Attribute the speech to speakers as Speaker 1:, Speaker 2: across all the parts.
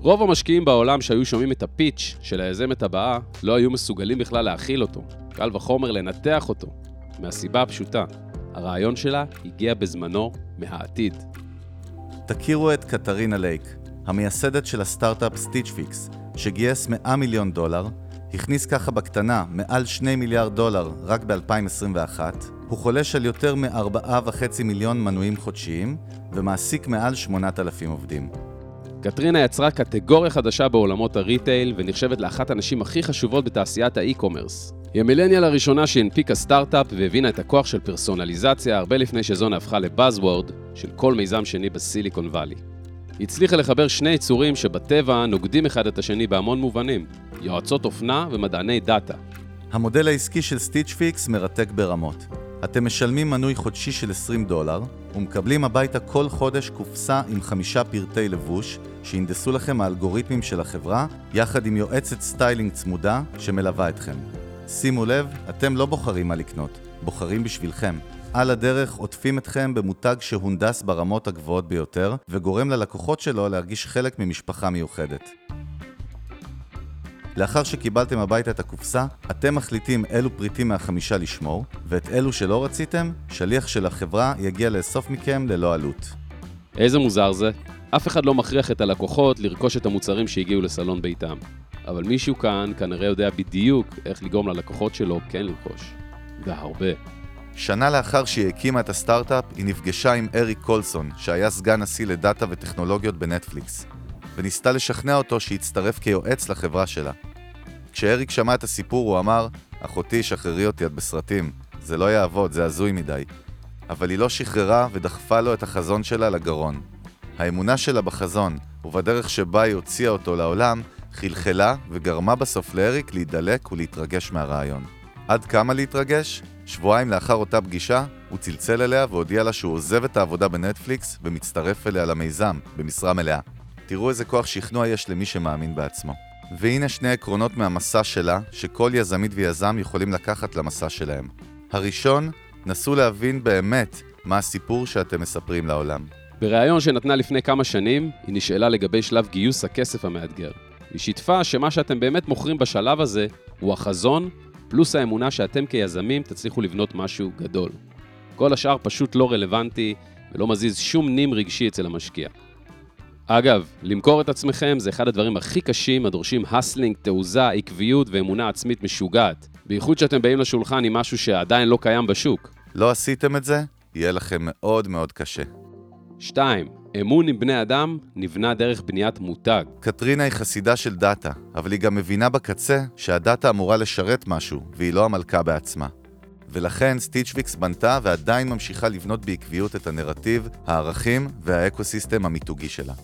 Speaker 1: רוב המשקיעים בעולם שהיו שומעים את הפיץ' של היזמת הבאה, לא היו מסוגלים בכלל להכיל אותו. קל וחומר לנתח אותו. מהסיבה הפשוטה, הרעיון שלה הגיע בזמנו מהעתיד.
Speaker 2: תכירו את קטרינה לייק, המייסדת של הסטארט-אפ Stitch Fix, שגייס 100 מיליון דולר, הכניס ככה בקטנה מעל 2 מיליארד דולר רק ב-2021, הוא חולש על יותר מ-4.5 מיליון מנויים חודשיים, ומעסיק מעל 8,000 עובדים.
Speaker 1: קטרינה יצרה קטגוריה חדשה בעולמות ה retail, ונחשבת לאחת הנשים הכי חשובות בתעשיית ה e-commerce. היא המילניאל הראשונה שהנפיקה סטארט-אפ והבינה את הכוח של פרסונליזציה הרבה לפני שזונה הפכה ל buzzword של כל מיזם שני בסיליקון וואלי. היא הצליחה לחבר שני יצורים שבטבע נוגדים אחד את השני בהמון מובנים, יועצות אופנה ומדעני דאטה.
Speaker 2: המודל העסקי של Stitch Fix מרתק ברמות. אתם משלמים מנוי חודשי של 20 דולר, ומקבלים הביתה כל חודש קופסה עם חמישה פרטי לבוש, שהנדסו לכם האלגוריתמים של החברה, יחד עם יועצת סטיילינג צמודה שמלווה אתכם. שימו לב, אתם לא בוחרים מה לקנות, בוחרים בשבילכם. על הדרך עוטפים אתכם במותג שהונדס ברמות הגבוהות ביותר, וגורם ללקוחות שלו להרגיש חלק ממשפחה מיוחדת. לאחר שקיבלתם הביתה את הקופסה, אתם מחליטים אילו פריטים מהחמישה לשמור, ואת אלו שלא רציתם, שליח של החברה יגיע לאסוף מכם ללא עלות.
Speaker 1: איזה מוזר זה? אף אחד לא מכריח את הלקוחות לרכוש את המוצרים שהגיעו לסלון ביתם. אבל מישהו כאן כנראה יודע בדיוק איך לגרום ללקוחות שלו כן לרכוש. והרבה.
Speaker 2: שנה לאחר שהיא הקימה את הסטארט-אפ, היא נפגשה עם אריק קולסון, שהיה סגן נשיא לדאטה וטכנולוגיות בנטפליקס, וניסתה לשכנע אותו שיצטרף כיועץ לחברה שלה. כשאריק שמע את הסיפור הוא אמר, אחותי, שחררי אותי, את בסרטים. זה לא יעבוד, זה הזוי מדי. אבל היא לא שחררה ודחפה לו את החזון שלה לגרון. האמונה שלה בחזון, ובדרך שבה היא הוציאה אותו לעולם, חלחלה וגרמה בסוף לאריק להידלק ולהתרגש מהרעיון. עד כמה להתרגש? שבועיים לאחר אותה פגישה, הוא צלצל אליה והודיע לה שהוא עוזב את העבודה בנטפליקס ומצטרף אליה למיזם, במשרה מלאה. תראו איזה כוח שכנוע יש למי שמאמין בעצמו. והנה שני עקרונות מהמסע שלה, שכל יזמית ויזם יכולים לקחת למסע שלהם. הראשון, נסו להבין באמת מה הסיפור שאתם מספרים לעולם.
Speaker 1: בריאיון שנתנה לפני כמה שנים, היא נשאלה לגבי שלב גיוס הכסף המאתגר. היא שיתפה שמה שאתם באמת מוכרים בשלב הזה הוא החזון, פלוס האמונה שאתם כיזמים תצליחו לבנות משהו גדול. כל השאר פשוט לא רלוונטי ולא מזיז שום נים רגשי אצל המשקיע. אגב, למכור את עצמכם זה אחד הדברים הכי קשים הדורשים הסלינג, תעוזה, עקביות ואמונה עצמית משוגעת. בייחוד שאתם באים לשולחן עם משהו שעדיין לא קיים בשוק.
Speaker 2: לא עשיתם את זה? יהיה לכם מאוד מאוד קשה.
Speaker 1: 2. אמון עם בני אדם נבנה דרך בניית מותג.
Speaker 2: קטרינה היא חסידה של דאטה, אבל היא גם מבינה בקצה שהדאטה אמורה לשרת משהו, והיא לא המלכה בעצמה. ולכן Stitch Fix בנתה ועדיין ממשיכה לבנות בעקביות את הנרטיב, הערכים והאקוסיסטם המיתוגי שלה.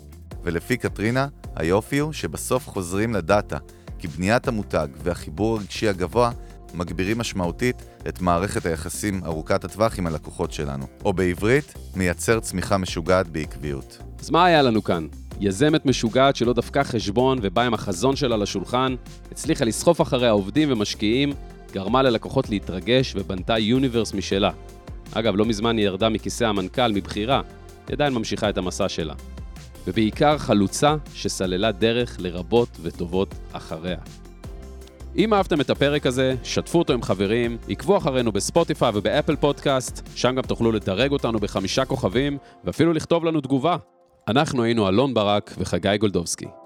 Speaker 2: ולפי קטרינה, היופי הוא שבסוף חוזרים לדאטה, כי בניית המותג והחיבור הרגשי הגבוה מגבירים משמעותית את מערכת היחסים ארוכת הטווח עם הלקוחות שלנו. או בעברית, מייצר צמיחה משוגעת בעקביות.
Speaker 1: אז מה היה לנו כאן? יזמת משוגעת שלא דפקה חשבון ובאה עם החזון שלה לשולחן, הצליחה לסחוף אחרי העובדים ומשקיעים, גרמה ללקוחות להתרגש ובנתה יוניברס משלה. אגב, לא מזמן היא ירדה מכיסא המנכ"ל מבחירה, היא עדיין ממשיכה את המסע שלה. ובעיקר חלוצה שסללה דרך לרבות וטובות אחריה. אם אהבתם את הפרק הזה, שתפו אותו עם חברים, עקבו אחרינו בספוטיפיי ובאפל פודקאסט, שם גם תוכלו לדרג אותנו בחמישה כוכבים, ואפילו לכתוב לנו תגובה. אנחנו היינו אלון ברק וחגי גולדובסקי.